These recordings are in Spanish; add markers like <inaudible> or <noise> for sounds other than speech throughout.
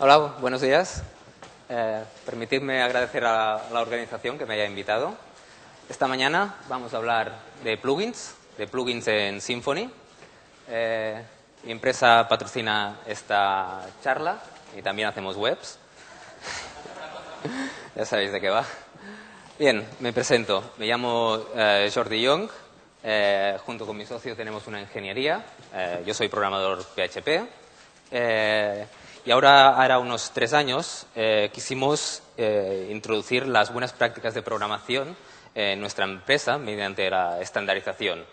Hola, buenos días. Eh, permitidme agradecer a la organización que me haya invitado. Esta mañana vamos a hablar de plugins, de plugins en Symfony. Eh, mi empresa patrocina esta charla y también hacemos webs. <laughs> ya sabéis de qué va. Bien, me presento. Me llamo eh, Jordi Young. Eh, junto con mi socio tenemos una ingeniería. Eh, yo soy programador PHP. Y ahora, ahora unos tres años, quisimos introducir las buenas prácticas de programación en nuestra empresa mediante la estandarización.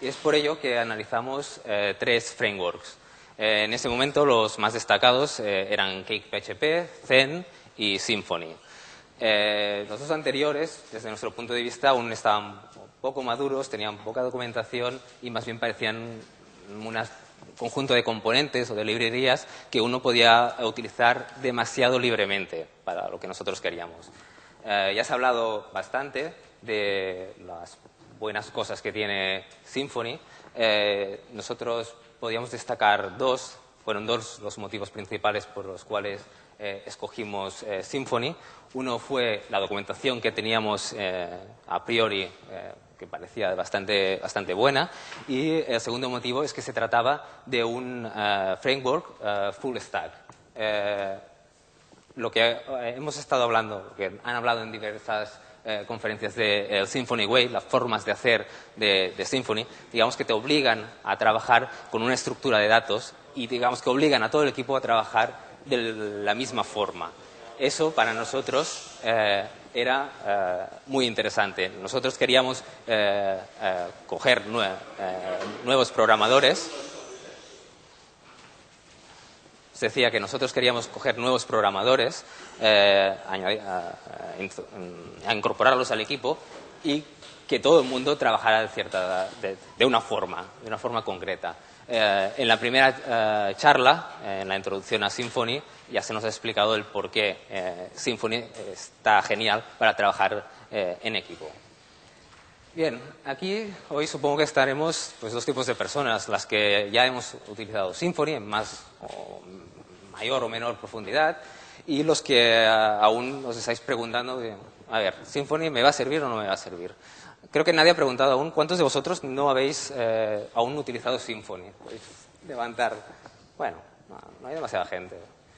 Y es por ello que analizamos tres frameworks. en ese momento los más destacados eran Cake PHP, Zen y Symfony. Eh, los dos anteriores, desde nuestro punto de vista, aún estaban poco maduros, tenían poca documentación y más bien parecían un conjunto de componentes o de librerías que uno podía utilizar demasiado libremente para lo que nosotros queríamos. Eh, ya se ha hablado bastante de las buenas cosas que tiene Symfony. Eh, nosotros podíamos destacar dos, fueron dos los motivos principales por los cuales eh, escogimos eh, Symfony. Uno fue la documentación que teníamos eh, a priori, que parecía bastante, bastante buena, y el segundo motivo es que se trataba de un framework full stack. lo que hemos estado hablando, que han hablado en diversas conferencias de Symphony Way, las formas de hacer de, de, Symfony, digamos que te obligan a trabajar con una estructura de datos y digamos que obligan a todo el equipo a trabajar de la misma forma. Eso para nosotros eh, era eh, muy interesante. Nosotros queríamos eh, coger nuevos programadores. Se decía que nosotros queríamos coger nuevos programadores, a, incorporarlos al equipo y que todo el mundo trabajara de, cierta, de una forma, de una forma concreta. Eh, en la primera eh, charla, en la introducción a Symfony, ya se nos ha explicado el por qué eh, Symfony está genial para trabajar en equipo. Bien, aquí hoy supongo que estaremos pues, dos tipos de personas, las que ya hemos utilizado Symfony en más o mayor o menor profundidad y los que aún os estáis preguntando, a ver, ¿Symfony me va a servir o no me va a servir? Creo que nadie ha preguntado aún cuántos de vosotros no habéis eh, aún utilizado Symfony. Podéis levantar. Bueno, no, hay demasiada gente.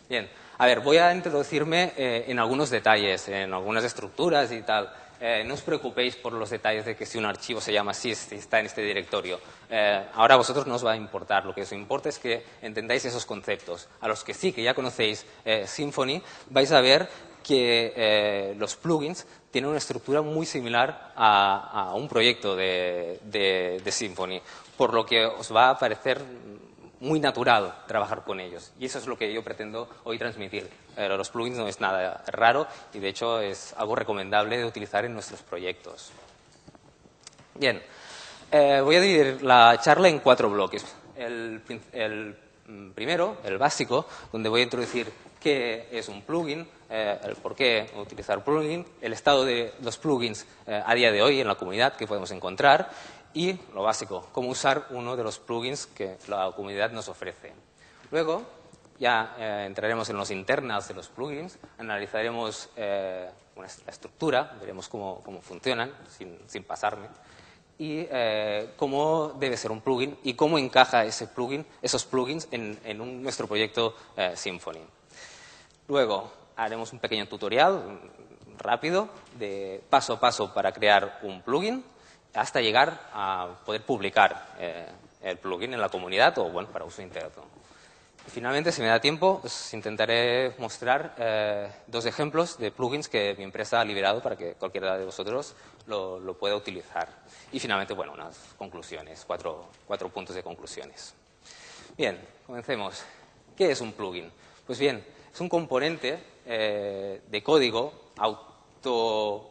Bien, a ver, voy a introducirme eh, en algunos detalles, en algunas estructuras y tal. Eh, no os preocupéis por los detalles de que si un archivo se llama así, si está en este directorio. ahora a vosotros no os va a importar. Lo que os importa es que entendáis esos conceptos. A los que sí, que ya conocéis Symfony, vais a ver que los plugins tiene una estructura muy similar a, un proyecto de, Symfony, por lo que os va a parecer muy natural trabajar con ellos. Y eso es lo que yo pretendo hoy transmitir. Eh, los plugins no es nada raro y, de hecho, es algo recomendable de utilizar en nuestros proyectos. Bien, eh, voy a dividir la charla en cuatro bloques. el primero, el básico, donde voy a introducir qué es un plugin, eh, el por qué utilizar plugin, el estado de los plugins eh, a día de hoy en la comunidad que podemos encontrar y, lo básico, cómo usar uno de los plugins que la comunidad nos ofrece. Luego, ya eh, entraremos en los internals de los plugins, analizaremos la estructura, veremos cómo, funcionan, sin, pasarme, y cómo debe ser un plugin y cómo encaja ese plugin, esos plugins en, nuestro proyecto Symfony. Luego haremos un pequeño tutorial rápido de paso a paso para crear un plugin hasta llegar a poder publicar eh, el plugin en la comunidad o bueno, para uso interno. finalmente, si me da tiempo, os intentaré mostrar eh, dos ejemplos de plugins que mi empresa ha liberado para que cualquiera de vosotros lo, pueda utilizar. Y finalmente, bueno, unas conclusiones, cuatro, cuatro puntos de conclusiones. Bien, comencemos. ¿Qué es un plugin? Pues bien, es un componente eh, de código auto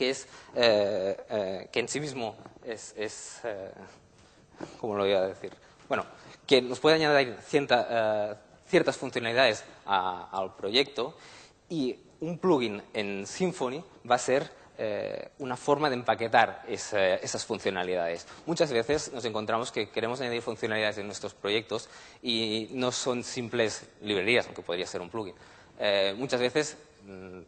que es eh, que en sí mismo es, es ¿cómo lo voy a decir? Bueno, que nos puede añadir ciertas funcionalidades al proyecto y un plugin en Symfony va a ser una forma de empaquetar esas funcionalidades. Muchas veces nos encontramos que queremos añadir funcionalidades en nuestros proyectos y no son simples librerías, aunque podría ser un plugin. muchas veces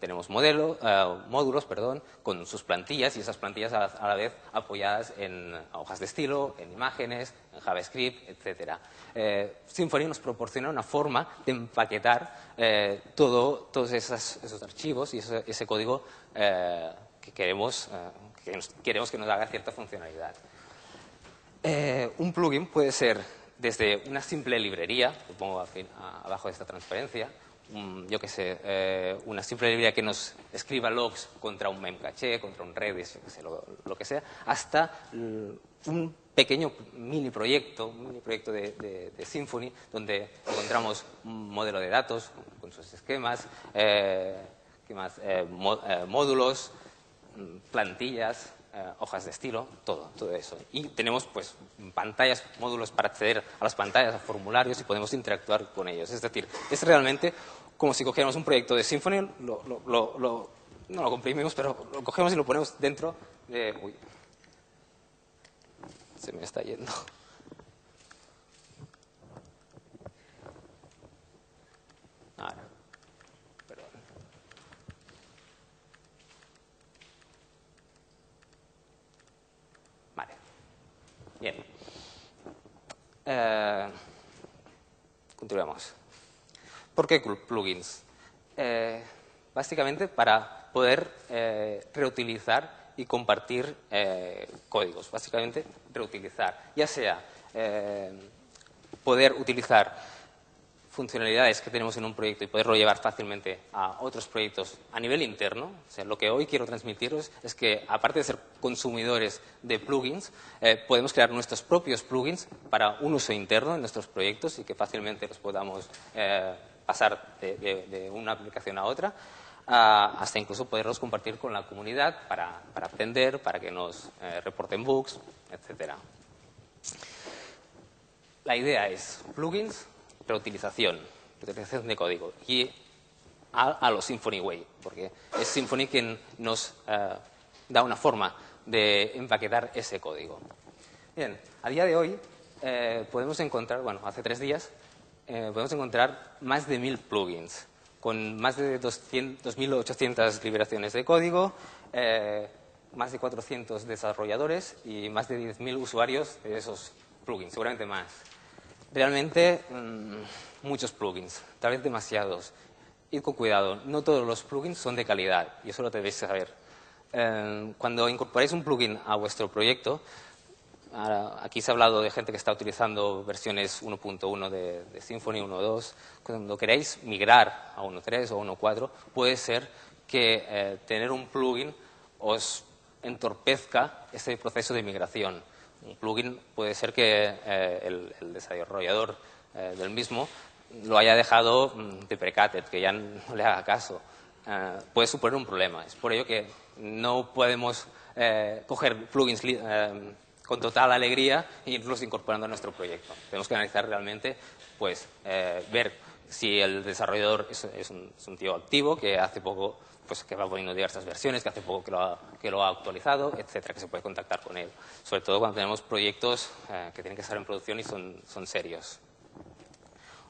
tenemos modelo, eh, módulos perdón, con sus plantillas y esas plantillas a, la vez apoyadas en hojas de estilo, en imágenes, en JavaScript, etc. Eh, Symfony nos proporciona una forma de empaquetar eh, todo, todos esos, archivos y ese, código que, queremos, que queremos que nos haga cierta funcionalidad. un plugin puede ser desde una simple librería, que pongo abajo de esta transparencia, yo qué sé, eh, una simple librería que nos escriba logs contra un memcache, contra un Redis, lo, que sea, hasta un pequeño mini proyecto, un mini proyecto de, Symfony, donde encontramos un modelo de datos con sus esquemas, eh, más? Eh, módulos, plantillas, hojas de estilo, todo, todo eso. Y tenemos pues pantallas, módulos para acceder a las pantallas, a formularios y podemos interactuar con ellos. Es decir, es realmente como si cogiéramos un proyecto de Symfony, lo, no lo comprimimos, pero lo cogemos y lo ponemos dentro de... Uy, se me está yendo. Ahora, perdón. Vale. Bien. Eh, continuamos. ¿Por qué plugins? Eh, básicamente para poder eh, reutilizar y compartir códigos. Básicamente reutilizar, ya sea poder utilizar funcionalidades que tenemos en un proyecto y poderlo llevar fácilmente a otros proyectos a nivel interno. O sea, lo que hoy quiero transmitiros es que, aparte de ser consumidores de plugins, podemos crear nuestros propios plugins para un uso interno en nuestros proyectos y que fácilmente los podamos pasar de, una aplicación a otra, hasta incluso poderlos compartir con la comunidad para, aprender, para que nos eh, reporten bugs, etc. La idea es plugins, reutilización, reutilización de código y a, los Symphony Way, porque es Symfony quien nos eh, da una forma de empaquetar ese código. Bien, a día de hoy eh, podemos encontrar, bueno, hace tres días eh, podemos encontrar más de mil plugins con más de 2.800 liberaciones de código, eh, más de 400 desarrolladores y más de 10.000 usuarios de esos plugins, seguramente más. Realmente, mm, muchos plugins, tal vez demasiados. Id con cuidado, no todos los plugins son de calidad y eso lo debéis saber. Eh, cuando incorporáis un plugin a vuestro proyecto, aquí se ha hablado de gente que está utilizando versiones 1.1 de, de, Symfony 1.2. Cuando queréis migrar a 1.3 o 1.4, puede ser que eh, tener un plugin os entorpezca ese proceso de migración. Un plugin puede ser que eh, el, desarrollador eh, del mismo lo haya dejado mm, deprecated, que ya <laughs> no le haga caso. puede suponer un problema. Es por ello que no podemos coger plugins con total alegría e irlos incorporando a nuestro proyecto. Tenemos que analizar realmente, pues, eh, ver si el desarrollador es, un, tío activo, que hace poco pues, que va poniendo diversas versiones, que hace poco que lo ha, que lo ha actualizado, etcétera, que se puede contactar con él. Sobre todo cuando tenemos proyectos eh, que tienen que estar en producción y son, serios.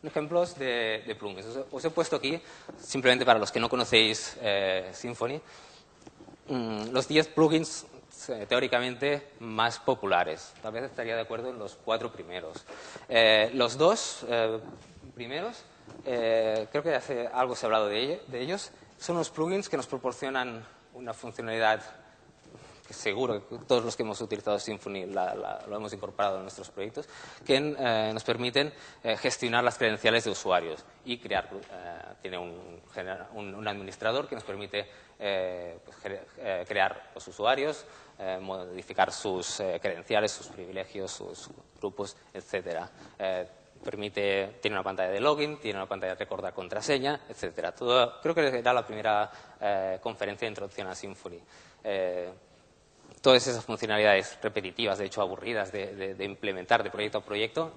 Ejemplos de, de plugins. Os, he puesto aquí, simplemente para los que no conocéis eh, Symfony, mm, los 10 plugins eh, teóricamente más populares. Tal vez estaría de acuerdo en los cuatro primeros. Eh, los dos eh, primeros, creo que hace algo se ha hablado de, ellos, son los plugins que nos proporcionan una funcionalidad que seguro que todos los que hemos utilizado Symfony lo hemos incorporado en nuestros proyectos, que nos permiten gestionar las credenciales de usuarios y crear, tiene un, un, administrador que nos permite pues, crear los usuarios, eh, modificar sus eh, credenciales, sus privilegios, sus, grupos, etcétera. Eh, permite, tiene una pantalla de login, tiene una pantalla de recordar contraseña, etcétera. Todo, creo que era la primera conferencia de introducción a Symfony. todas esas funcionalidades repetitivas, de hecho aburridas de, implementar de proyecto a proyecto,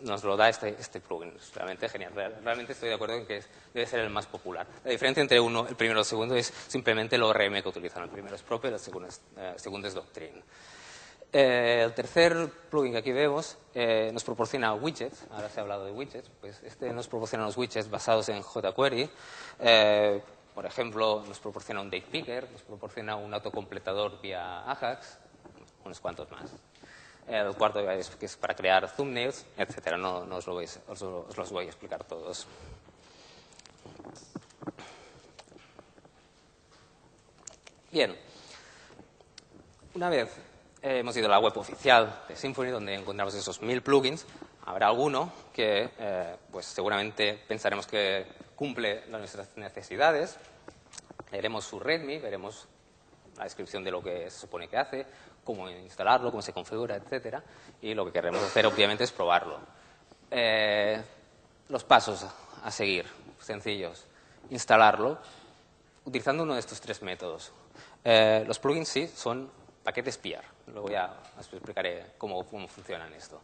nos lo, da este, este, plugin. Es realmente genial. Realmente estoy de acuerdo en que debe ser el más popular. La diferencia entre uno, el primero y el segundo es simplemente el ORM que utilizan. El primero es Proper, el segundo es, eh, segundo es Doctrine. Eh, el tercer plugin que aquí vemos eh, nos proporciona widgets. Ahora se ha hablado de widgets. Pues este nos proporciona los widgets basados en jQuery. Por ejemplo, nos proporciona un date picker, nos proporciona un autocompletador vía Ajax, unos cuantos más. El cuarto es que es para crear thumbnails, etcétera. No, os, lo os, los voy a explicar todos. Bien, una vez hemos ido a la web oficial de Symfony, donde encontramos esos mil plugins, habrá alguno que eh, pues seguramente pensaremos que cumple nuestras necesidades. Veremos su README, veremos la descripción de lo que se supone que hace, cómo instalarlo, cómo se configura, etcétera. Y lo que queremos hacer, obviamente, es probarlo. Eh, los pasos a seguir, sencillos. Instalarlo utilizando uno de estos tres métodos. Eh, los plugins sí son paquetes PR. Luego ya explicaré cómo, cómo funcionan esto.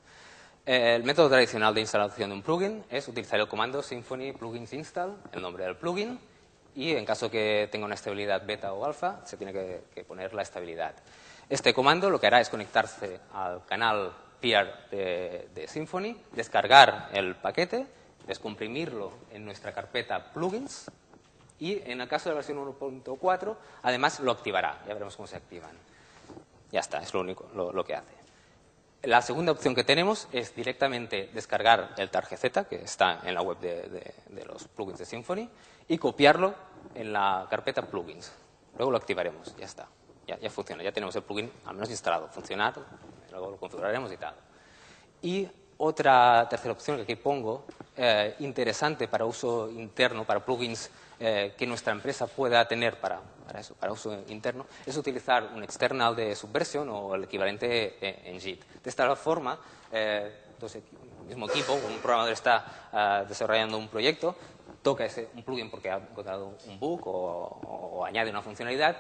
El método tradicional de instalación de un plugin es utilizar el comando Symfony plugins install, el nombre del plugin, y en caso que tenga una estabilidad beta o alfa, se tiene que, poner la estabilidad. Este comando lo que hará es conectarse al canal peer de, de, Symfony, descargar el paquete, descomprimirlo en nuestra carpeta plugins y en el caso de la versión 1.4 además lo activará. Ya veremos cómo se activan. Ya está, es lo único lo que hace. La segunda opción que tenemos es directamente descargar el targz, que está en la web de, los plugins de Symfony, y copiarlo en la carpeta plugins. Luego lo activaremos, ya está. Ya, funciona, ya tenemos el plugin al menos instalado, funcionar, luego lo configuraremos y tal. Y otra tercera opción que aquí pongo, eh, interesante para uso interno, para plugins eh, que nuestra empresa pueda tener para, para, eso, para uso interno, es utilizar un external de subversión o el equivalente eh, en JIT. De esta forma, eh, entonces, el mismo equipo, un programador está ah, desarrollando un proyecto, toca ese, un plugin porque ha encontrado un bug o añade una funcionalidad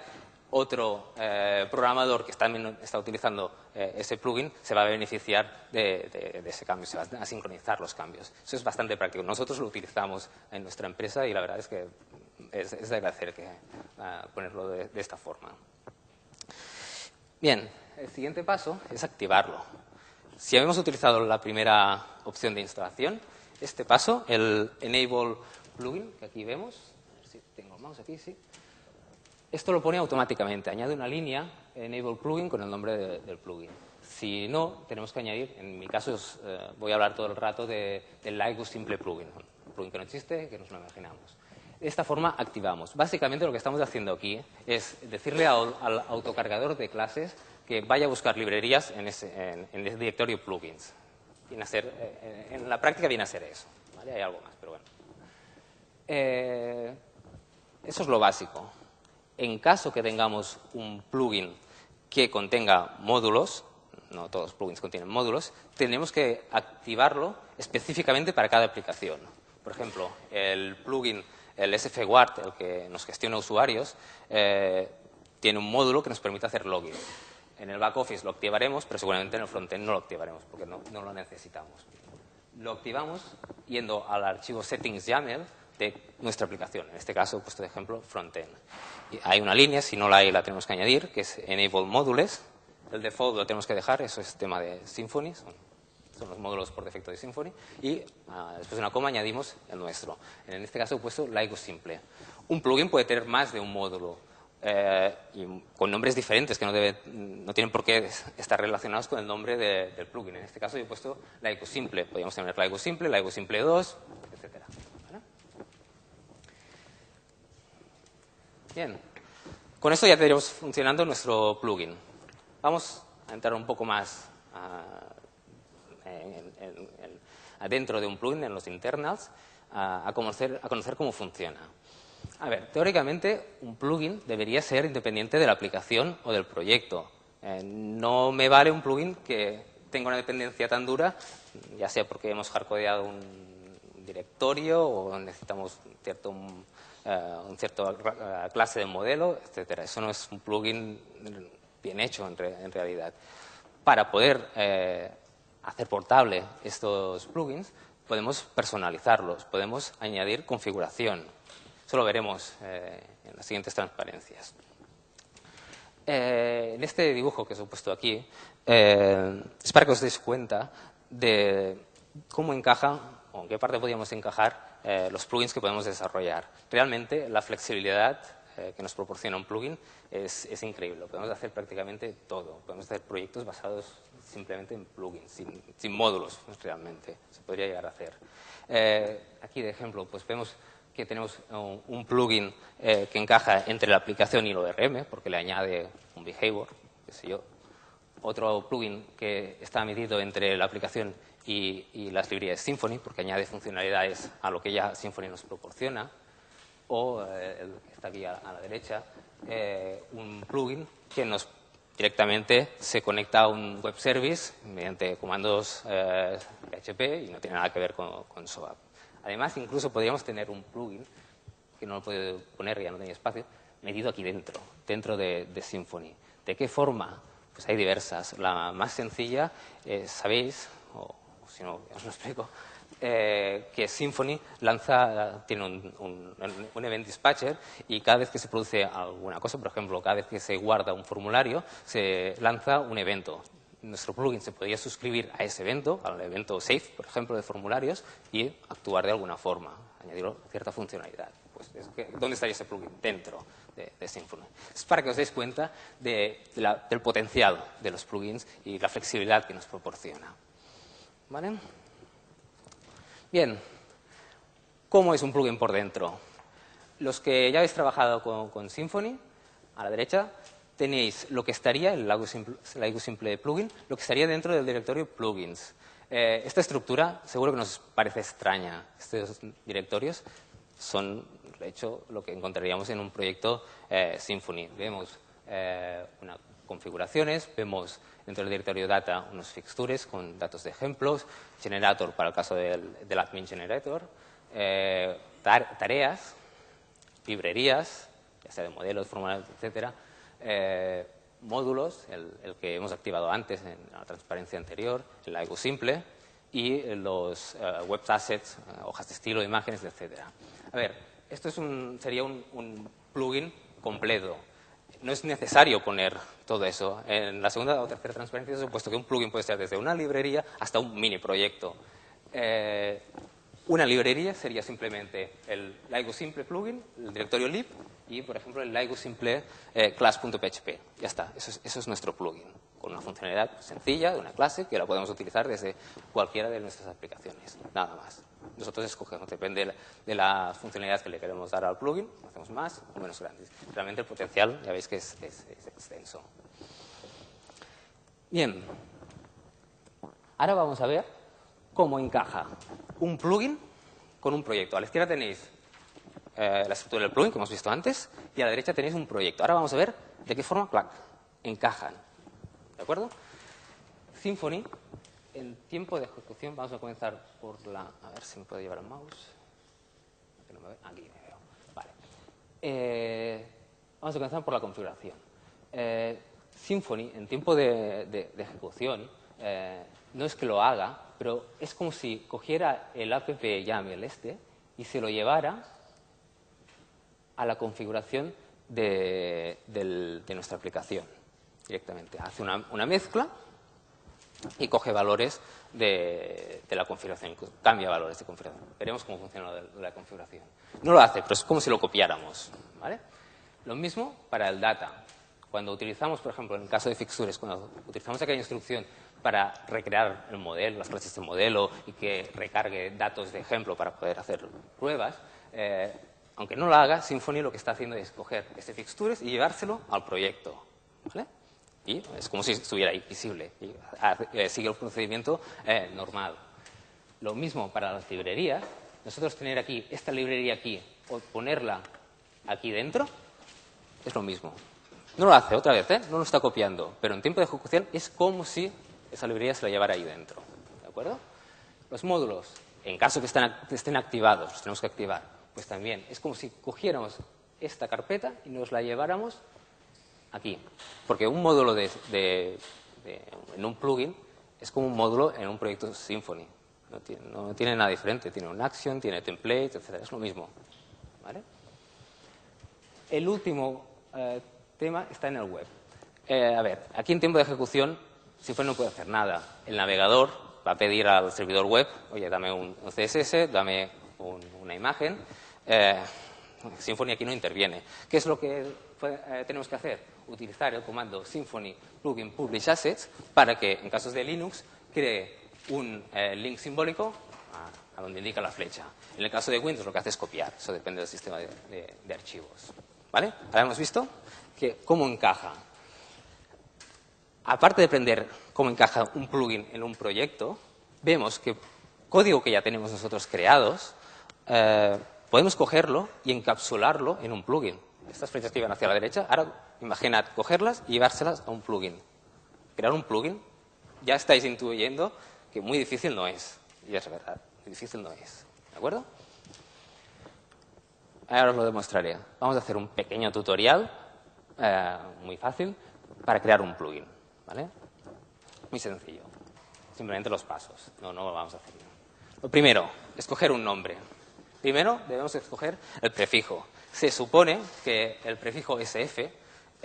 otro eh, programador que también está utilizando eh, ese plugin se va a beneficiar de, ese cambio, se va a sincronizar los cambios. Eso es bastante práctico. Nosotros lo utilizamos en nuestra empresa y la verdad es que es, de agradecer que, ponerlo de, esta forma. Bien, el siguiente paso es activarlo. Si habíamos utilizado la primera opción de instalación, este paso, el Enable Plugin, que aquí vemos, a ver si tengo el mouse aquí, sí, esto lo pone automáticamente, añade una línea enable plugin con el nombre del plugin. Si no, tenemos que añadir, en mi caso eh, voy a hablar todo el rato de, del Lego simple plugin, un plugin que no existe, que nos lo imaginamos. De esta forma activamos. Básicamente lo que estamos haciendo aquí es decirle al, autocargador de clases que vaya a buscar librerías en ese, en, directorio plugins. Viene a ser, eh, en la práctica viene a ser eso. Hay algo más, pero bueno. Eh, eso es lo básico en caso que tengamos un plugin que contenga módulos, no todos los plugins contienen módulos, tenemos que activarlo específicamente para cada aplicación. Por ejemplo, el plugin, el SFGuard, el que nos gestiona usuarios, eh, tiene un módulo que nos permite hacer login. En el back office lo activaremos, pero seguramente en el frontend no lo activaremos porque no, no lo necesitamos. Lo activamos yendo al archivo settings YAML de nuestra aplicación. En este caso, he puesto de ejemplo frontend. Hay una línea, si no la hay, la tenemos que añadir, que es enable módulos. El default lo tenemos que dejar, eso es tema de Symfony, son, los módulos por defecto de Symfony. Y ah, después de una coma añadimos el nuestro. En este caso he puesto Laigo simple. Un plugin puede tener más de un módulo. Eh, y con nombres diferentes que no, debe, no, tienen por qué estar relacionados con el nombre del plugin. En este caso yo he puesto Laigo simple. Podríamos tener Laigo simple, Laigo simple 2, etcétera. Bien, con esto ya tenemos funcionando nuestro plugin. Vamos a entrar un poco más adentro de un plugin, en los internals, a, conocer, a conocer cómo funciona. A ver, teóricamente un plugin debería ser independiente de la aplicación o del proyecto. Eh, no me vale un plugin que tenga una dependencia tan dura, ya sea porque hemos hardcodeado un directorio o necesitamos cierto una eh, cierta clase de modelo, etcétera. Eso no es un plugin bien hecho en, realidad. Para poder eh, hacer portable estos plugins, podemos personalizarlos, podemos añadir configuración. Eso lo veremos eh, en las siguientes transparencias. Eh, en este dibujo que os he puesto aquí, es para que os deis cuenta de cómo encaja, o en qué parte podríamos encajar los plugins que podemos desarrollar. Realmente la flexibilidad eh, que nos proporciona un plugin es, es, increíble. Podemos hacer prácticamente todo. Podemos hacer proyectos basados simplemente en plugins, sin, sin módulos realmente. Se podría llegar a hacer. Eh, aquí, de ejemplo, pues vemos que tenemos un, plugin eh, que encaja entre la aplicación y el ORM, porque le añade un behavior, qué sé yo. Otro plugin que está medido entre la aplicación y, y las librerías Symfony, porque añade funcionalidades a lo que ya Symfony nos proporciona o, eh, está aquí a, la derecha, eh, un plugin que nos directamente se conecta a un web service mediante comandos PHP eh, y no tiene nada que ver con, con SOAP. Además, incluso podríamos tener un plugin, que no lo puedo poner, ya no tenía espacio, medido aquí dentro, dentro de, Symfony. ¿De qué forma? Pues hay diversas. La más sencilla, sabéis, o si no, os lo explico, eh, que Symfony lanza, tiene un, un, event dispatcher y cada vez que se produce alguna cosa, por ejemplo, cada vez que se guarda un formulario, se lanza un evento. Nuestro plugin se podría suscribir a ese evento, al evento safe, por ejemplo, de formularios, y actuar de alguna forma, añadir cierta funcionalidad. Pues, ¿Dónde estaría ese plugin? Dentro de, Symfony. Es para que os deis cuenta del potencial de los plugins y la flexibilidad que nos proporciona. ¿Vale? Bien, ¿cómo es un plugin por dentro? Los que ya habéis trabajado con, Symfony, a la derecha, tenéis lo que estaría, el Laigo simple, simple plugin, lo que estaría dentro del directorio plugins. Eh, esta estructura seguro que nos parece extraña. Estos directorios son, de hecho, lo que encontraríamos en un proyecto eh, Symfony. Vemos eh, unas configuraciones, vemos dentro del directorio data unos fixtures con datos de ejemplos, generator para el caso del, admin generator, eh, tareas, librerías, ya sea de modelos, formularios, etcétera, eh, módulos, el, que hemos activado antes en la transparencia anterior, el Lego simple, y los eh, web assets, hojas de estilo, imágenes, etcétera. A ver, esto es un, sería un plugin completo no es necesario poner todo eso. En la segunda o tercera transparencia he supuesto que un plugin puede ser desde una librería hasta un mini proyecto. Eh, una librería sería simplemente el Laigo Simple plugin, el directorio lib y, por ejemplo, el Laigo Simple eh, class.php. Ya está, eso es, nuestro plugin, con una funcionalidad sencilla de una clase que la podemos utilizar desde cualquiera de nuestras aplicaciones, nada más. Nosotros escogemos, depende de la funcionalidad que le queremos dar al plugin, hacemos más o menos grandes. Realmente el potencial, ya veis que es, extenso. Bien, ahora vamos a ver cómo encaja un plugin con un proyecto. A la izquierda tenéis eh, la estructura del plugin, que hemos visto antes, y a la derecha tenéis un proyecto. Ahora vamos a ver de qué forma encajan. ¿De acuerdo? Symfony en tiempo de ejecución vamos a comenzar por la... A ver si me puedo llevar el mouse. Aquí me veo. Vale. Eh, vamos a comenzar por la configuración. Eh, Symfony, en tiempo de, ejecución, eh, no es que lo haga, pero es como si cogiera el app YAML este y se lo llevara a la configuración de, nuestra aplicación directamente. Hace una mezcla y coge valores de, la configuración, cambia valores de configuración. Veremos cómo funciona la configuración. No lo hace, pero es como si lo copiáramos. ¿vale? Lo mismo para el data. Cuando utilizamos, por ejemplo, en el caso de fixtures, cuando utilizamos aquella instrucción para recrear el modelo, las clases de modelo y que recargue datos de ejemplo para poder hacer pruebas, eh, aunque no lo haga, Symfony lo que está haciendo es coger este fixtures y llevárselo al proyecto. ¿vale? Y es como si estuviera ahí visible y eh, sigue el procedimiento eh, normal. Lo mismo para las librerías. Nosotros tener aquí esta librería aquí o ponerla aquí dentro es lo mismo. No lo hace otra vez, ¿eh? no lo está copiando, pero en tiempo de ejecución es como si esa librería se la llevara ahí dentro. ¿De acuerdo? Los módulos, en caso que estén activados, los tenemos que activar, pues también es como si cogiéramos esta carpeta y nos la lleváramos aquí. Porque un módulo de, en un plugin es como un módulo en un proyecto Symfony. No tiene, nada diferente. Tiene un action, tiene template, etc. Es lo mismo. El último eh, tema está en el web. Eh, a ver, aquí en tiempo de ejecución Symfony no puede hacer nada. El navegador va a pedir al servidor web, oye, dame un, CSS, dame una imagen. Eh, Symfony aquí no interviene. ¿Qué es lo que eh, tenemos que hacer? Utilizar el comando Symfony plugin publish assets para que, en casos de Linux, cree un eh, link simbólico a, donde indica la flecha. En el caso de Windows lo que hace es copiar. Eso depende del sistema de, archivos. ¿Vale? Ahora hemos visto que cómo encaja. Aparte de aprender cómo encaja un plugin en un proyecto, vemos que código que ya tenemos nosotros creados eh, podemos cogerlo y encapsularlo en un plugin. Estas flechas que iban hacia la derecha, ahora imaginad cogerlas y llevárselas a un plugin. Crear un plugin, ya estáis intuyendo que muy difícil no es. Y es verdad, muy difícil no es. ¿De acuerdo? Ahora os lo demostraré. Vamos a hacer un pequeño tutorial, eh, muy fácil, para crear un plugin. ¿Vale? Muy sencillo. Simplemente los pasos. No, no lo vamos a hacer. Lo primero, escoger un nombre. Primero debemos escoger el prefijo. Se supone que el prefijo SF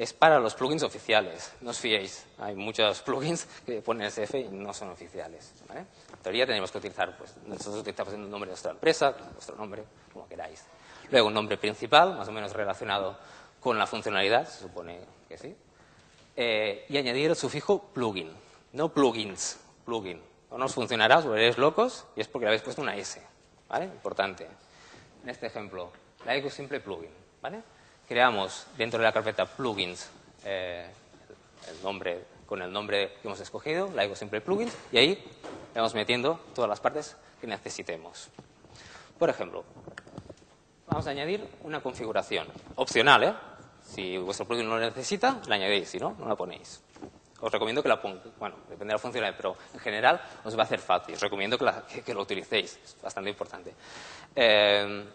es para los plugins oficiales. No os fiéis, hay muchos <laughs> plugins que ponen SF y no son oficiales. En teoría tenemos que utilizar, pues, nosotros utilizamos el nombre de nuestra empresa, nuestro nombre, como queráis. Luego un nombre principal, más o menos relacionado con la funcionalidad, se supone que sí. Eh, y añadir el sufijo plugin, no plugins, plugin. No nos funcionará, os veréis locos, y es porque le habéis puesto una S. ¿Vale? Importante en este ejemplo, la Ego Simple Plugin. ¿vale? Creamos dentro de la carpeta plugins eh, el nombre, con el nombre que hemos escogido, la Ego Simple Plugins, y ahí vamos metiendo todas las partes que necesitemos. Por ejemplo, vamos a añadir una configuración opcional. ¿eh? Si vuestro plugin no lo necesita, la añadís, si no, no la ponéis. Os recomiendo que la pongáis, bueno, depende de la funcionalidad, pero en general os va a hacer fácil. Os recomiendo que, que lo utilicéis, es bastante importante. Eh,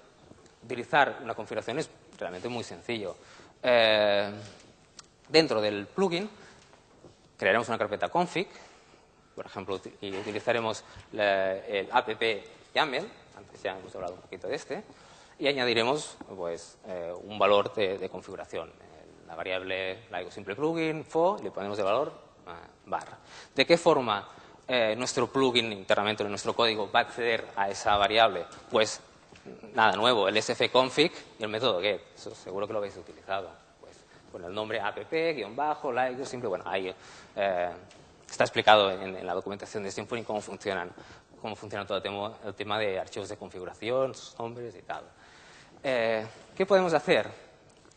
utilizar una configuración es realmente muy sencillo. Eh, dentro del plugin crearemos una carpeta config, por ejemplo, y utilizaremos el app YAML, antes ya hemos hablado un poquito de este, y añadiremos pues, eh, un valor de, configuración. La variable simple plugin, fo, le ponemos de valor bar. ¿De qué forma eh, nuestro plugin internamente en nuestro código va a acceder a esa variable? Pues nada nuevo, el sfconfig y el método get. Eso seguro que lo habéis utilizado. Pues con el nombre app, guion bajo, like, simple, bueno, ahí eh, está explicado en, la documentación de Symfony cómo funcionan, cómo funciona todo el tema, de archivos de configuración, sus nombres y tal. Eh, ¿Qué podemos hacer?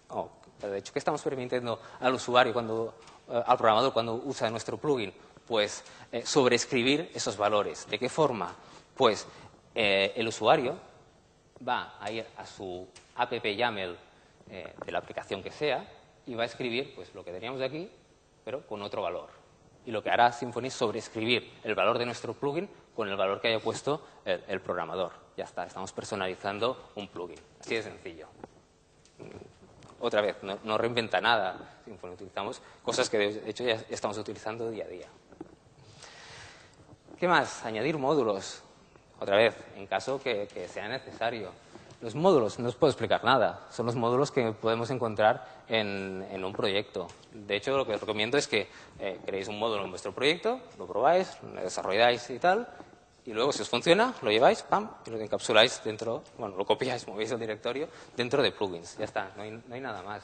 Oh, de hecho, ¿qué estamos permitiendo al usuario, cuando, al programador, cuando usa nuestro plugin? pues eh, sobreescribir esos valores. ¿De qué forma? Pues eh, el usuario va a ir a su app YAML eh, de la aplicación que sea y va a escribir pues, lo que teníamos aquí, pero con otro valor. Y lo que hará Symfony es sobreescribir el valor de nuestro plugin con el valor que haya puesto el, programador. Ya está, estamos personalizando un plugin. Así de sencillo otra vez, no, reinventa nada. Symfony utilizamos cosas que de hecho ya estamos utilizando día a día. ¿Qué más? Añadir módulos. Otra vez, en caso que, sea necesario. Los módulos, no os puedo explicar nada. Son los módulos que podemos encontrar en, un proyecto. De hecho, lo que os recomiendo es que eh, creéis un módulo en vuestro proyecto, lo probáis, lo desarrolláis y tal, y luego, si os funciona, lo lleváis, pam, y lo encapsuláis dentro, bueno, lo copiáis, <laughs> movéis el directorio dentro de plugins. Ya está, no hay, no hay nada más.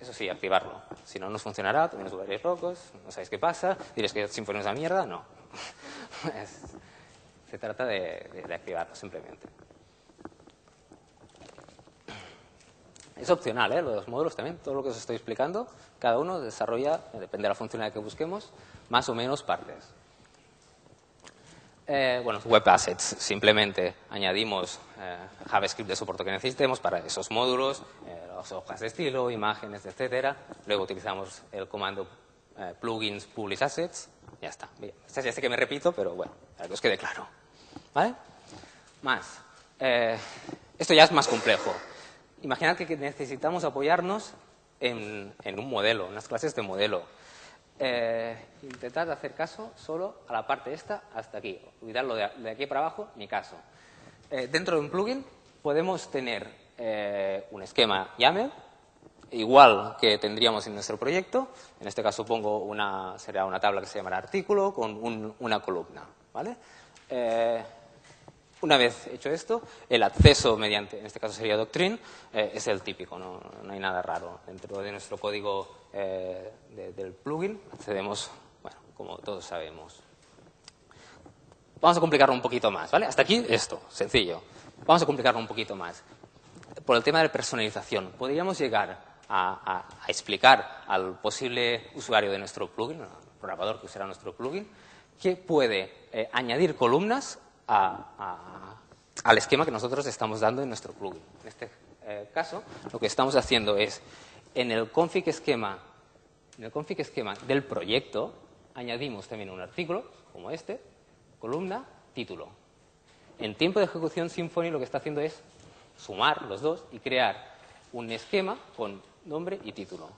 Eso sí, activarlo. Si no, nos funcionará, también os volveréis locos, no sabéis qué pasa, diréis que Symfony es una mierda, no. <laughs> se trata de, activarlo simplemente. Es opcional, ¿eh? los módulos también, todo lo que os estoy explicando, cada uno desarrolla, depende de la funcionalidad que busquemos, más o menos partes. Eh, bueno, Web Assets, simplemente añadimos eh, JavaScript de soporte que necesitemos para esos módulos, eh, las hojas de estilo, imágenes, etcétera. Luego utilizamos el comando plugins publish assets ya está. Ya sé que me repito, pero bueno, para que os quede claro. ¿Vale? Más. Eh, esto ya es más complejo. Imaginad que necesitamos apoyarnos en, un modelo, unas clases de modelo. Eh, intentad hacer caso solo a la parte esta hasta aquí. Olvidarlo de, de aquí para abajo, ni caso. Eh, dentro de un plugin podemos tener eh, un esquema YAML, igual que tendríamos en nuestro proyecto. En este caso pongo una, será una tabla que se llamará artículo con una columna. ¿Vale? Una vez hecho esto, el acceso mediante, en este caso sería Doctrine, eh, es el típico, no, hay nada raro. Dentro de nuestro código eh, del plugin accedemos, bueno, como todos sabemos. Vamos a complicarlo un poquito más, ¿vale? Hasta aquí esto, sencillo. Vamos a complicarlo un poquito más. Por el tema de personalización, podríamos llegar a, explicar al posible usuario de nuestro plugin, al programador que usará nuestro plugin, que puede eh, añadir columnas al esquema que nosotros estamos dando en nuestro plugin. En este eh, caso, lo que estamos haciendo es, en el config esquema, en el config esquema del proyecto, añadimos también un artículo, como este, columna, título. En tiempo de ejecución, Symfony lo que está haciendo es sumar los dos y crear un esquema con nombre y título.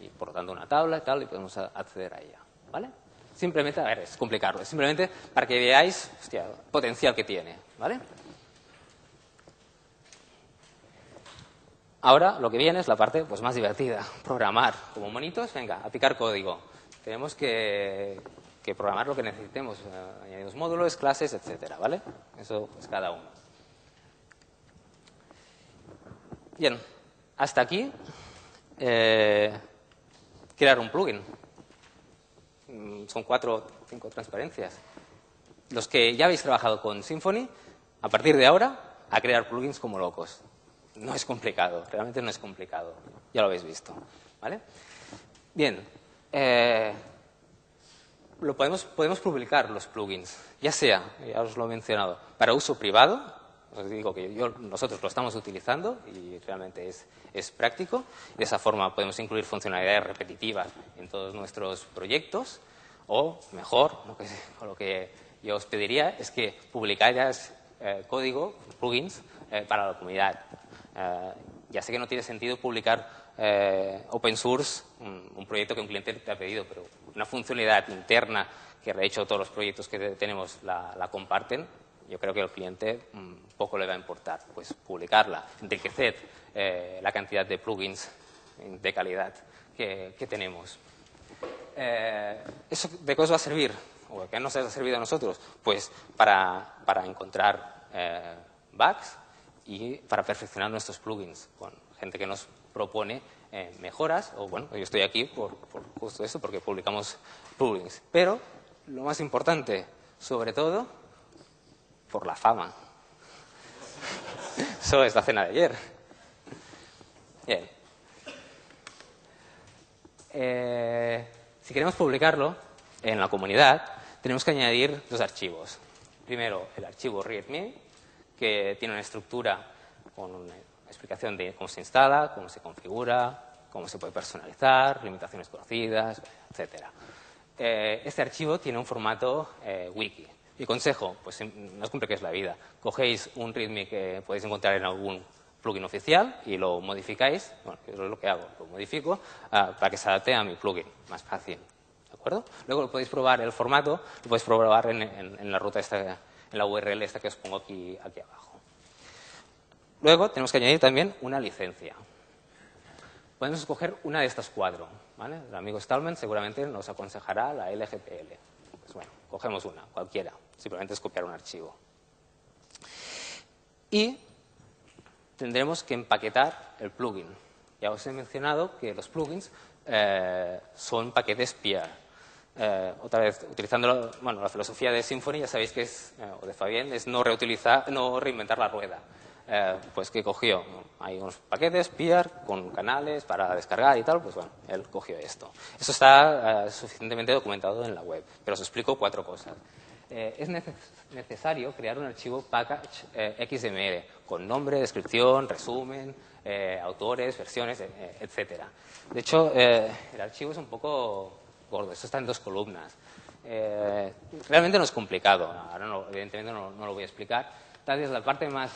Y por lo tanto una tabla y tal, y podemos acceder a ella. ¿Vale? Simplemente, a ver, es complicarlo, simplemente para que veáis el potencial que tiene, ¿vale? Ahora lo que viene es la parte pues, más divertida, <laughs> programar como monitos, venga, a picar código. Tenemos que, programar lo que necesitemos, eh, añadir módulos, clases, etcétera, ¿vale? Eso es cada uno. Bien, hasta aquí eh, crear un plugin. Mm, son cuatro o cinco transparencias. Los que ya habéis trabajado con Symfony, a partir de ahora, a crear plugins como locos. No es complicado, realmente no es complicado. Ya lo habéis visto. ¿vale? Bien, eh, lo podemos, podemos publicar los plugins, ya sea, ya os lo he mencionado, para uso privado, os digo que nosotros lo estamos utilizando y realmente es, es práctico. De esa forma podemos incluir funcionalidades repetitivas en todos nuestros proyectos. O, mejor, lo que, <laughs> lo que yo os pediría es que publicarais eh, código, plugins, eh, para la comunidad. Eh, ya sé que no tiene sentido publicar open source, un, proyecto que un cliente te ha pedido, pero una funcionalidad interna que de hecho todos los proyectos que tenemos la, la comparten, yo creo que al cliente mm, poco le va a importar. Pues publicarla, enriquecer eh, la cantidad de plugins de calidad que, tenemos. Eh, ¿Eso de qué os va a servir? ¿O qué nos ha servido a nosotros? Pues para, para encontrar eh, bugs y para perfeccionar nuestros plugins con gente que nos propone mejoras. O bueno, yo estoy aquí por, por justo eso, porque publicamos plugins. Pero lo más importante, sobre todo, por la fama. <laughs> Eso es la cena de ayer. Bien. Eh, si queremos publicarlo en la comunidad, tenemos que añadir dos archivos. Primero, el archivo readme, que tiene una estructura con una explicación de cómo se instala, cómo se configura, cómo se puede personalizar, limitaciones conocidas, etc. Eh, este archivo tiene un formato eh, wiki. Mi consejo, pues no os compliquéis la vida. Cogéis un README que podéis encontrar en algún plugin oficial y lo modificáis, bueno, es lo que hago, lo modifico ah, para que se adapte a mi plugin, más fácil. ¿De acuerdo? Luego podéis probar el formato, lo podéis probar en, la ruta esta, en la URL esta que os pongo aquí, aquí abajo. Luego tenemos que añadir también una licencia. Podemos escoger una de estas cuatro. ¿vale? El amigo Stallman seguramente nos aconsejará la LGPL. Pues bueno, cogemos una, cualquiera. Simplemente es copiar un archivo. Y tendremos que empaquetar el plugin. Ya os he mencionado que los plugins eh, son paquetes PR. Eh, otra vez, utilizando bueno, la filosofía de Symfony, ya sabéis que es, eh, o de Fabián, es no, reutilizar, no reinventar la rueda. pues que cogió, hay unos paquetes PR con canales para descargar y tal, pues bueno, él cogió esto. Eso está suficientemente documentado en la web, pero os explico cuatro cosas. Eh, es necesario crear un archivo package eh, XML con nombre, descripción, resumen, eh, autores, versiones, etc. De hecho, el archivo es un poco gordo, esto está en dos columnas. realmente no es complicado, ahora no, evidentemente no, lo voy a explicar. Tal vez la parte más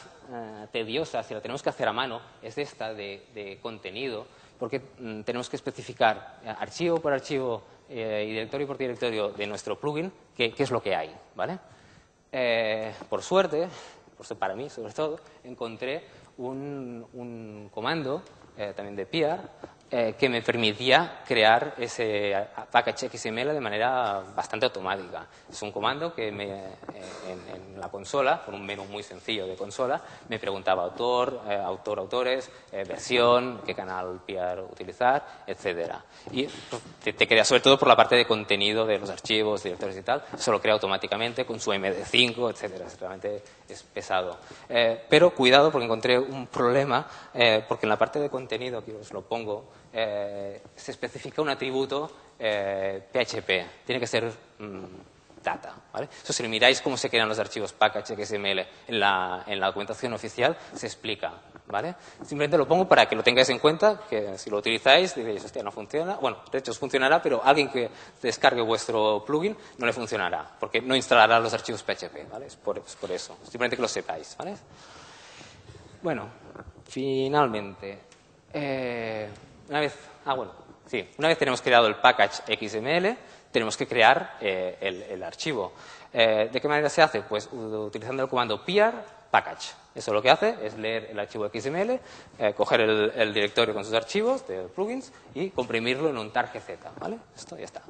tediosa, si la tenemos que hacer a mano, es esta de, de contenido porque mm, tenemos que especificar eh, archivo por archivo eh, y directorio por directorio de nuestro plugin qué, es lo que hay. ¿vale? Eh, por suerte, para mí sobre todo, encontré un, un comando también de PR eh, que me permitía crear ese package XML de manera bastante automática. Es un comando que me, eh, en, la consola, con un menú muy sencillo de consola, me preguntaba autor, eh, autor, autores, versión, qué canal PR utilizar, etcétera. Y te, te, crea sobre todo por la parte de contenido de los archivos, directores y tal, se lo crea automáticamente con su MD5, etcétera. Realmente es pesado. pero cuidado porque encontré un problema, porque en la parte de contenido, que os lo pongo, eh, se especifica un atributo PHP. Eh, Tiene que ser mm, data. ¿vale? Eso si miráis cómo se crean los archivos package XML en la, en la documentación oficial, se explica. ¿vale? Simplemente lo pongo para que lo tengáis en cuenta, que si lo utilizáis diréis, hostia, no funciona. Bueno, de hecho funcionará, pero alguien que descargue vuestro plugin no le funcionará, porque no instalará los archivos PHP. ¿vale? Es, por, por eso. Simplemente que lo sepáis. ¿vale? Bueno, finalmente. Eh, una vez, ah, bueno, sí, una vez tenemos creado el package XML, tenemos que crear eh, el, archivo. Eh, ¿De qué manera se hace? Pues utilizando el comando PR package. Eso lo que hace es leer el archivo XML, eh, coger el, directorio con sus archivos de plugins y comprimirlo en un targz. ¿vale? Esto ya está.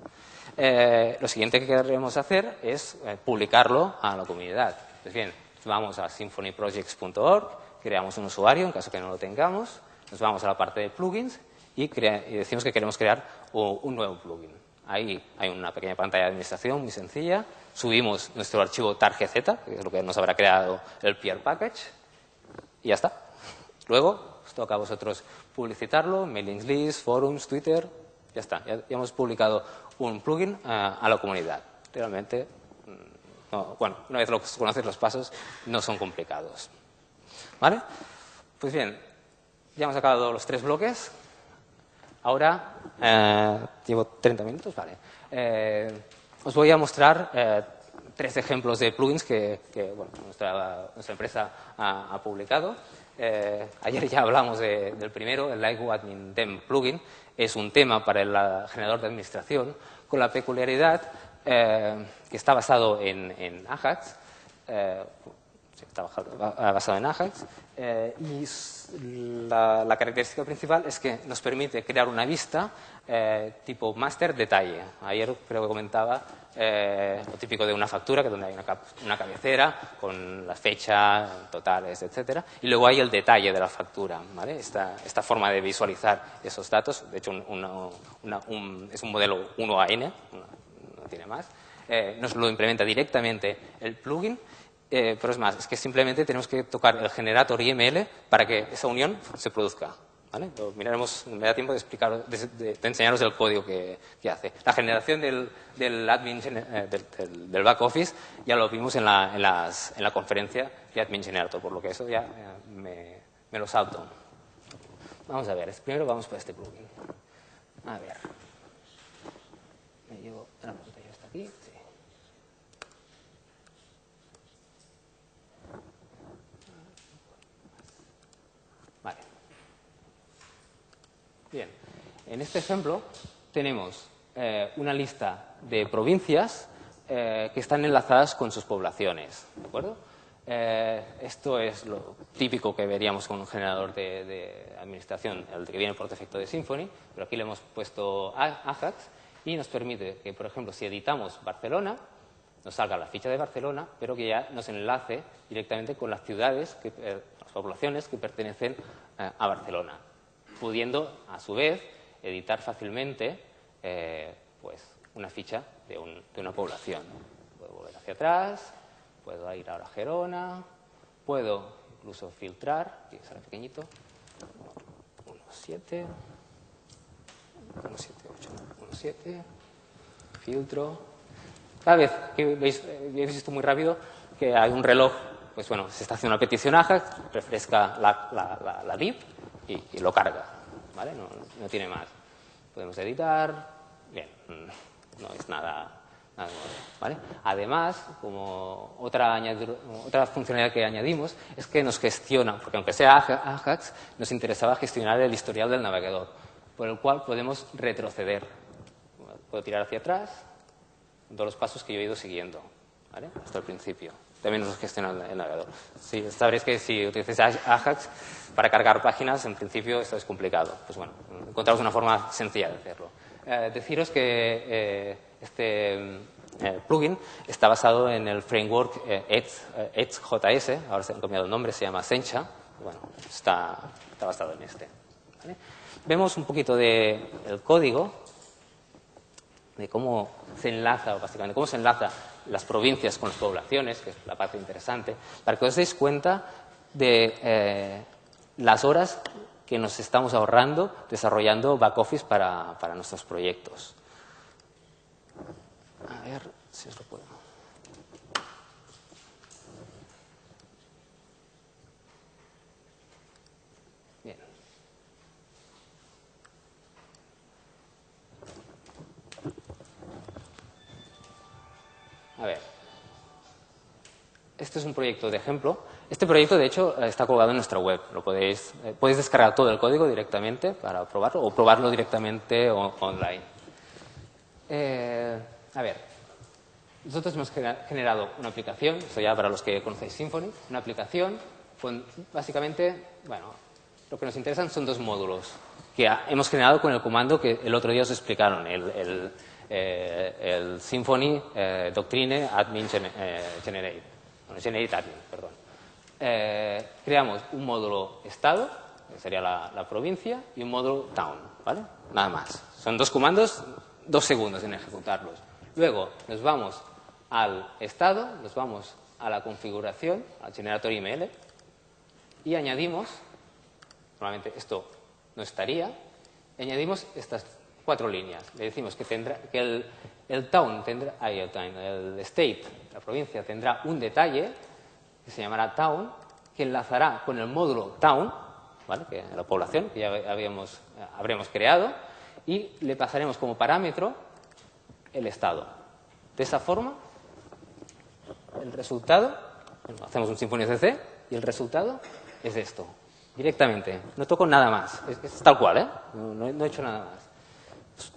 lo siguiente que queremos hacer es publicarlo a la comunidad. Pues bien, vamos a symphonyprojects.org, creamos un usuario en caso que no lo tengamos, nos vamos a la parte de plugins y, decimos que queremos crear un nuevo plugin. Ahí hay una pequeña pantalla de administración muy sencilla. Subimos nuestro archivo targz, que es lo que nos habrá creado el PR package, y ya está. Luego, os toca a vosotros publicitarlo, mailings list, forums, Twitter, ya está. Ya, hemos publicado un plugin a, la comunidad. Realmente, mm, bueno, una vez lo conoces los pasos, no son complicados. ¿Vale? Pues bien, ya hemos acabado los tres bloques. Ahora, eh, llevo 30 minutos, vale. Eh, os voy a mostrar eh, tres ejemplos de plugins que, nuestra, empresa ha, publicado. ayer ya hablamos del primero, el Lightgo Admin Dem plugin. Es un tema para el generador de administración con la peculiaridad que está basado en, en Ajax, está basado en Ajax, eh, y la, característica principal es que nos permite crear una vista eh, tipo master detalle. Ayer creo que comentaba eh, lo típico de una factura, que donde hay una, cabecera con la fecha, totales, etcétera, y luego hay el detalle de la factura. ¿vale? Esta, esta forma de visualizar esos datos, de hecho es un modelo 1AN, no tiene más, nos lo implementa directamente el plugin eh, pero es más, es que simplemente tenemos que tocar el generator IML para que esa unión se produzca. ¿vale? Lo miraremos, me da tiempo de, explicar, de, enseñaros el código que, hace. La generación del, del admin, eh, del, back office ya lo vimos en la, en, las, en la conferencia de Admin Generator, por lo que eso ya me, me lo salto. Vamos a ver, primero vamos por este plugin. A ver. Me llevo la pantalla hasta aquí. Bien, en este ejemplo tenemos eh, una lista de provincias eh, que están enlazadas con sus poblaciones. ¿De acuerdo? Eh, esto es lo típico que veríamos con un generador de, administración, el que viene por defecto de Symfony, pero aquí le hemos puesto Ajax y nos permite que, por ejemplo, si editamos Barcelona, nos salga la ficha de Barcelona, pero que ya nos enlace directamente con las ciudades, las poblaciones que pertenecen a Barcelona pudiendo, a su vez, editar fácilmente eh, pues, una ficha de, una población. Puedo volver hacia atrás, puedo ir ahora a Gerona, puedo incluso filtrar, aquí sale pequeñito, 1.7, 1.7, filtro. Cada vez que veis, veis esto muy rápido, que hay un reloj, pues bueno, se está haciendo una petición AJAX, refresca la, la, la lib y, lo carga, No, tiene más. Podemos editar, bien, <laughs> no es nada, nada ¿vale? Además, como otra, otra funcionalidad que añadimos es que nos gestiona, porque aunque sea Ajax, nos interesaba gestionar el historial del navegador. por el cual podemos retroceder. Puedo tirar hacia atrás, todos los pasos que yo he ido siguiendo, hasta el principio. También nos gestiona el navegador. Sí, sabréis que si utilizáis Ajax para cargar páginas, en principio esto es complicado. Pues bueno, encontramos una forma sencilla de hacerlo. Eh, deciros que eh, este eh, plugin está basado en el framework EdgeJS, ahora se han cambiado el nombre, se llama Sencha. Bueno, está, está basado en este. Vemos un poquito del de código de cómo se enlaza, básicamente, cómo se enlaza las provincias con las poblaciones, que es la parte interesante, para que os deis cuenta de eh, las horas que nos estamos ahorrando desarrollando back office para, para nuestros proyectos. A ver si os lo puedo. Este es un proyecto de ejemplo. Este proyecto, de hecho, está colgado en nuestra web. Lo podéis, eh, podéis descargar todo el código directamente para probarlo o probarlo directamente online. Eh, a ver, nosotros hemos generado una aplicación, esto ya para los que conocéis Symfony, una aplicación con básicamente, bueno, lo que nos interesan son dos módulos que hemos generado con el comando que el otro día os explicaron, el eh, el Symfony Doctrine Admin Generate, Admin, perdón. creamos un módulo Estado, que sería la, provincia, y un módulo Town, ¿vale? Nada más. Son dos comandos, dos segundos en ejecutarlos. Luego nos vamos al Estado, nos vamos a la configuración, al generator email, y añadimos, normalmente esto no estaría, añadimos estas cuatro líneas. Le decimos que, tendrá, que el, el town tendrá, el, el state, la provincia, tendrá un detalle que se llamará town, que enlazará con el módulo town, ¿vale? que la población que ya habíamos, habremos creado, y le pasaremos como parámetro el estado. De esa forma, el resultado, hacemos un Symfony CC y el resultado es esto, directamente. No toco nada más, es, tal cual, ¿eh? no he hecho nada más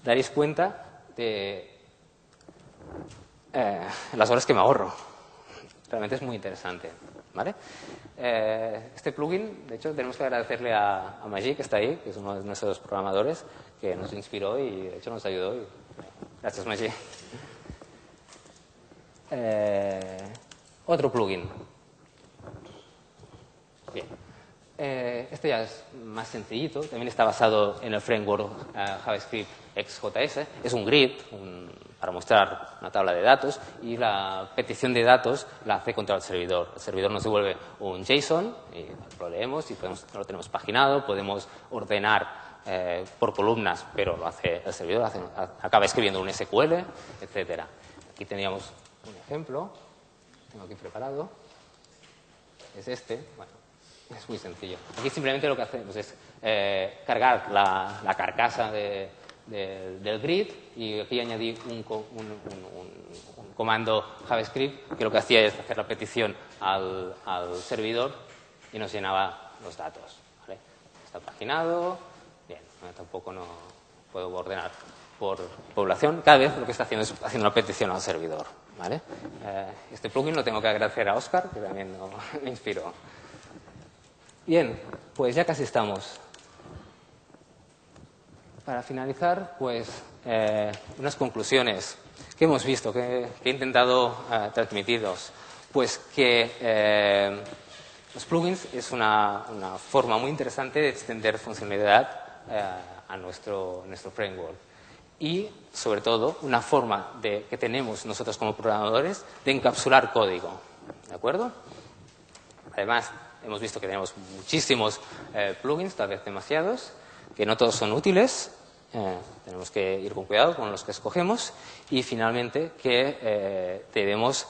daréis cuenta de eh, las horas que me ahorro. Realmente es muy interesante. ¿vale? Eh, este plugin, de hecho, tenemos que agradecerle a, a Maggi, que está ahí, que es uno de nuestros programadores, que nos inspiró y, de hecho, nos ayudó. Gracias, Maggi. Eh, otro plugin. Bien. Eh, este ya es más sencillito, también está basado en el framework eh, JavaScript XJS. Es un grid para mostrar una tabla de datos y la petición de datos la hace contra el servidor. El servidor nos devuelve un JSON y lo leemos y lo tenemos paginado, podemos ordenar eh, por columnas, pero lo hace el servidor, acaba escribiendo un SQL, etcétera. Aquí teníamos un ejemplo, tengo aquí preparado, es este. Bueno, es muy sencillo. Aquí simplemente lo que hacemos es eh, cargar la, carcasa del grid y aquí añadí un, comando JavaScript que lo que hacía es hacer la petición al, servidor y nos llenaba los datos. Está paginado, bien, tampoco no puedo ordenar por población. Cada vez lo que está haciendo es haciendo una petición al servidor. Eh, este plugin lo tengo que agradecer a Oscar, que también <laughs> me inspiró. Bien, pues ya casi estamos. Para finalizar, pues eh, unas conclusiones que hemos visto, que, he intentado eh, transmitiros. Pues que eh, los plugins es una, forma muy interesante de extender funcionalidad a nuestro, nuestro framework. Y, sobre todo, una forma de, que tenemos nosotros como programadores de encapsular código. ¿De acuerdo? Además, hemos visto que tenemos muchísimos eh, plugins, tal vez demasiados, que no todos son útiles. Eh, tenemos que ir con cuidado con los que escogemos. Y, finalmente, que eh, debemos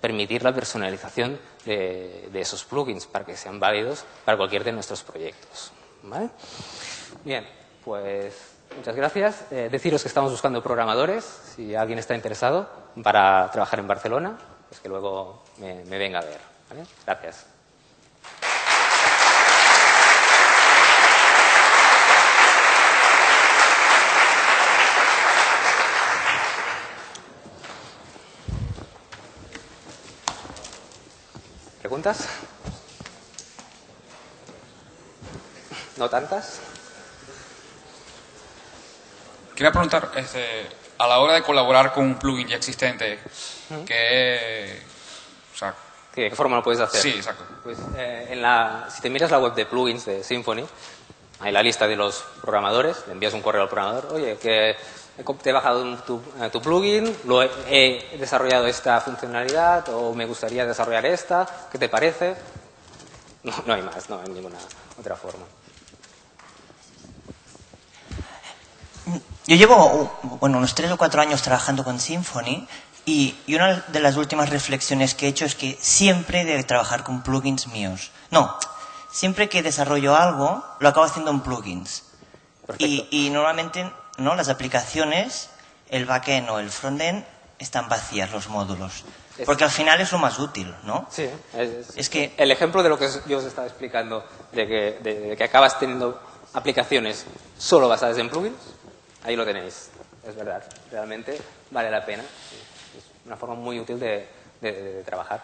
permitir la personalización de, esos plugins para que sean válidos para cualquier de nuestros proyectos. Bien, pues muchas gracias. deciros que estamos buscando programadores, si alguien está interesado, para trabajar en Barcelona, pues que luego me, venga a ver. Gracias. Preguntas? ¿No tantas? Quería preguntar, este, a la hora de colaborar con un plugin ya existente, ¿qué, o sea, ¿De qué forma lo puedes hacer? Sí, exacto. Pues, eh, en la, si te miras la web de plugins de Symfony, hay la lista de los programadores, le envías un correo al programador, oye, que te he bajado tu, eh, tu plugin, lo he, he desarrollado esta funcionalidad o me gustaría desarrollar esta, ¿qué te parece? No, no hay más, no hay ninguna otra forma. Yo llevo, bueno, unos tres o cuatro años trabajando con Symfony y, y una de las últimas reflexiones que he hecho es que siempre debe trabajar con plugins míos. No, siempre que desarrollo algo, lo acabo haciendo en plugins. Y, y normalmente, ¿no? Las aplicaciones, el backend o el frontend, están vacías los módulos. Porque al final es lo más útil, ¿no? Sí, es, Es que- el ejemplo de lo que yo os estaba explicando, de que, de- de que acabas teniendo aplicaciones solo basadas en plugins, ahí lo tenéis. Es verdad, realmente vale la pena. Es una forma muy útil de, de- de trabajar.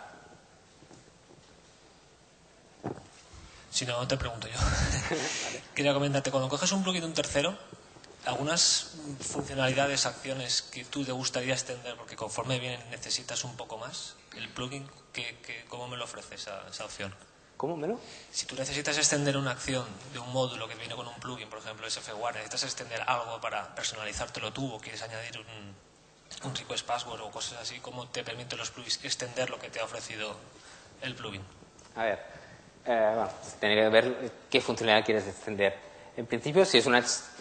Si no, te pregunto yo. <laughs> <laughs> Quería comentarte, cuando coges un plugin de un tercero, algunas funcionalidades, acciones que tú te gustaría extender, porque conforme vienen necesitas un poco más, el plugin, ¿qué, qué- cómo me lo ofrece esa, esa opción? ¿Cómo, Melo? Si tú necesitas extender una acción de un módulo que viene con un plugin, por ejemplo SFWare, necesitas extender algo para personalizártelo tú o quieres añadir un, un request password o cosas así, ¿cómo te permiten los plugins extender lo que te ha ofrecido el plugin? A ver, eh, bueno, tiene que ver qué funcionalidad quieres extender. En principio, si es una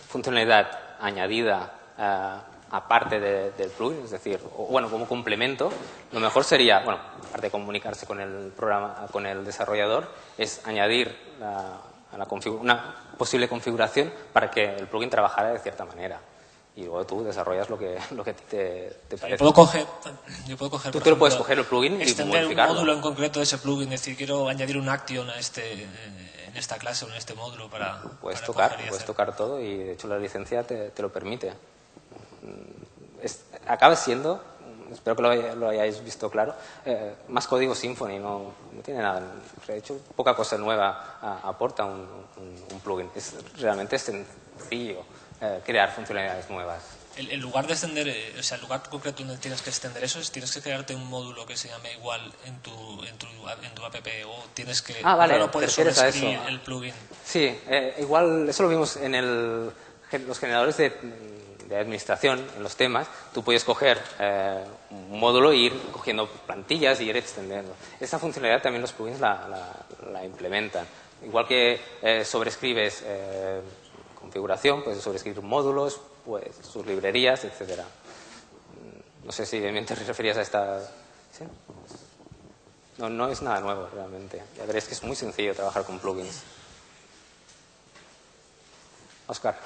funcionalidad añadida eh, aparte de- del plugin, es decir, o, bueno, como complemento, lo mejor sería, bueno, aparte de comunicarse con el programa, con el desarrollador, es añadir la- a la configu- una posible configuración para que el plugin trabajara de cierta manera. Y luego tú desarrollas lo que, <laughs> lo que te, te Yo parece. puedo coger, yo puedo coger Tú te lo puedes coger el plugin y extender un modificarlo. módulo en concreto de ese plugin, es decir, quiero añadir un action a este, en esta clase o en este módulo para, Puedes para tocar, y puedes hacer. tocar todo y de hecho la licencia te, te lo permite. Es- acaba siendo, espero que lo, haya- lo hayáis visto claro, eh, más código Symfony, no, no tiene nada. De hecho, poca cosa nueva a- aporta un, un- un plugin. Es realmente sencillo eh, crear funcionalidades nuevas. El, el lugar de extender, eh, o sea, el lugar concreto donde tienes que extender eso es tienes que crearte un módulo que se llame igual en tu, en tu, en tu app o tienes que Ah, vale, no puedes sobreescribir eso. el plugin. Sí, eh, igual eso lo vimos en el, los generadores de, de administración, en los temas. Tú puedes coger eh, un módulo e ir cogiendo plantillas y ir extendiendo. Esa funcionalidad también los plugins la, la- la implementan. Igual que eh, sobrescribes eh, configuración, puedes sobreescribir módulos, pues sus librerías, etcétera. Mm, No sé si bien <laughs> te referías a esta... No, no es nada nuevo realmente. Ya veréis que es muy sencillo trabajar con plugins. Oscar.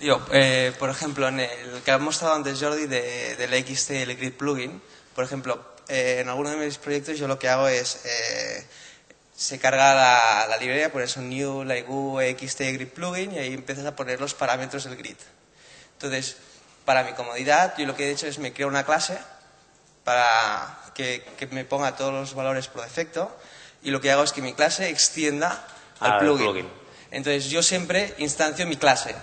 Yo, eh, por ejemplo, en el que ha mostrado antes Jordi de, del XT y el Grid plugin, por ejemplo, eh, en alguno de mis proyectos yo lo que hago es, eh, se carga la, la librería, pones un new, like U, XT Grid plugin y ahí empiezas a poner los parámetros del grid. Entonces, para mi comodidad, yo lo que he hecho es me creo una clase para que, que me ponga todos los valores por defecto y lo que hago es que mi clase extienda al Al plugin. plugin. Entonces yo siempre instancio mi clase,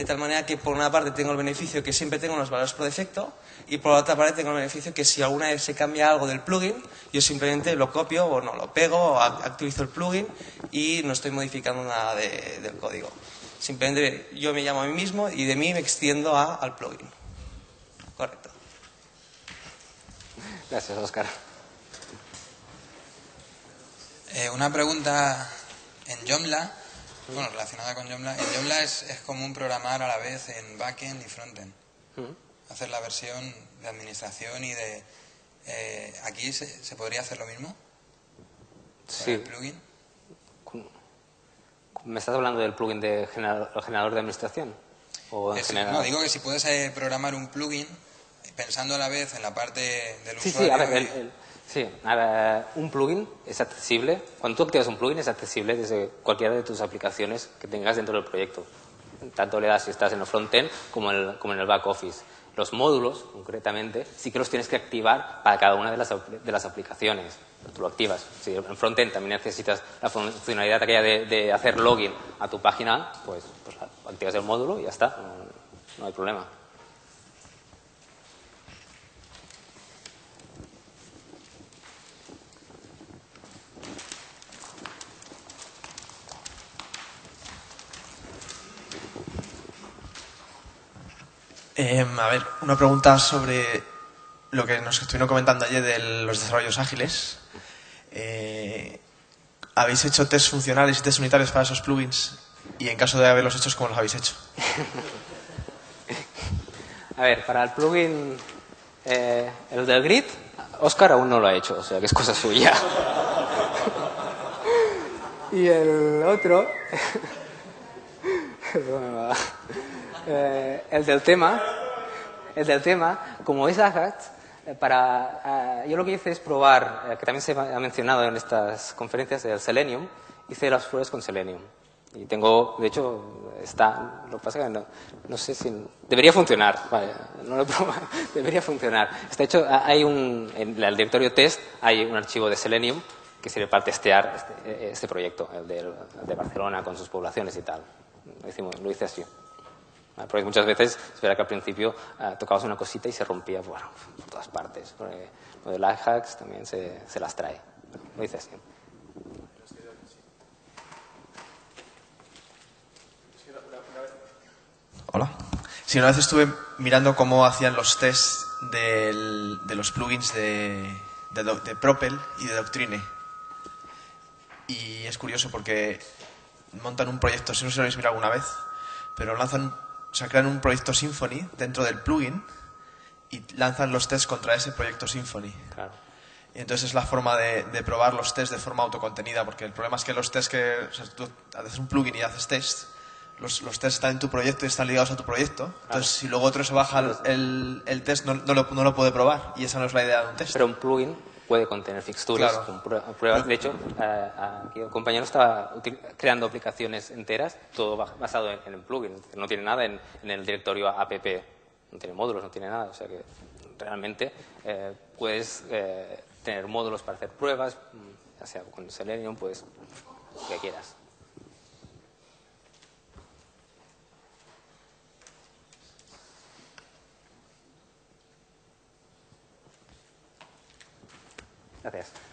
de tal manera que por una parte tengo el beneficio que siempre tengo los valores por defecto y por otra parte tengo el beneficio que si alguna vez se cambia algo del plugin, yo simplemente lo copio o no, lo pego o ac- actualizo el plugin y no estoy modificando nada de- del código. Simplemente yo me llamo a mí mismo y de mí me extiendo a- al plugin. Correcto. Gracias, Oscar. Eh, una pregunta en Joomla, bueno, relacionada con Joomla. En Joomla es, es común programar a la vez en backend y frontend. Hacer la versión de administración y de... eh, ¿Aquí se, se podría hacer lo mismo? ¿Con Sí. el plugin? ¿Me estás hablando del plugin de generador, de administración? ¿O en Es- general? no, digo que si puedes eh, programar un plugin pensando a la vez en la parte del Sí, usuario... sí, a ver, el- sí, a ver, un plugin es accesible, cuando tú activas un plugin es accesible desde cualquiera de tus aplicaciones que tengas dentro del proyecto. Tanto le das si estás en el frontend como, como en el back office. Los módulos, concretamente, sí que los tienes que activar para cada una de las, de las aplicaciones. Tú lo activas. Si en frontend también necesitas la funcionalidad aquella de, de hacer login a tu página, pues, pues activas el módulo y ya está. no hay problema. Em, a ver, una pregunta sobre lo que nos estuvieron comentando ayer de los desarrollos ágiles. Eh, ¿Habéis hecho test funcionales y test unitarios para esos plugins? Y en caso de haberlos hecho, ¿cómo los habéis hecho? <laughs> A ver, para el plugin, eh, el del grid, Oscar aún no lo ha hecho, o sea que es cosa suya. <laughs> y el otro, <laughs> eh, el del tema, el del tema, como es Ajax, eh, para, yo lo que hice es probar, que también se ha mencionado en estas conferencias, el Selenium, hice las pruebas con Selenium. Y tengo, de hecho, está, lo que pasa es que no, no sé si, debería funcionar, vale, no lo he <laughs> probado, debería funcionar. Está hecho, hay un, en el directorio test hay un archivo de Selenium que sirve para testear este, este proyecto, el de, el de, Barcelona con sus poblaciones y tal. Lo, lo hice así. Porque muchas veces, es que al principio uh, tocabas una cosita y se rompía por todas partes. Porque lo de hacks también se, se las trae. Lo hice así. Hola. Sí, una vez estuve mirando cómo hacían los tests de los plugins de, de, Propel y de Doctrine. Y es curioso porque montan un proyecto, si no si lo habéis mirado alguna vez, pero lanzan, o sea, crean un proyecto Symfony dentro del plugin y lanzan los tests contra ese proyecto Symfony. Claro. Y entonces es la forma de, de, probar los tests de forma autocontenida, porque el problema es que los tests que, o sea, tú haces un plugin y haces tests, los, los tests están en tu proyecto y están ligados a tu proyecto. Entonces, claro. si luego otro se baja el, el, el test, no, no, lo, no, lo, puede probar. Y esa no es la idea de un test. Pero un plugin puede contener fixturas Claro. con pruebas. De hecho, aquí el compañero estaba creando aplicaciones enteras, todo basado en, en el plugin. No tiene nada en, en, el directorio app. No tiene módulos, no tiene nada. O sea que realmente eh, puedes eh, tener módulos para hacer pruebas, ya sea con Selenium, pues lo que quieras. Gracias.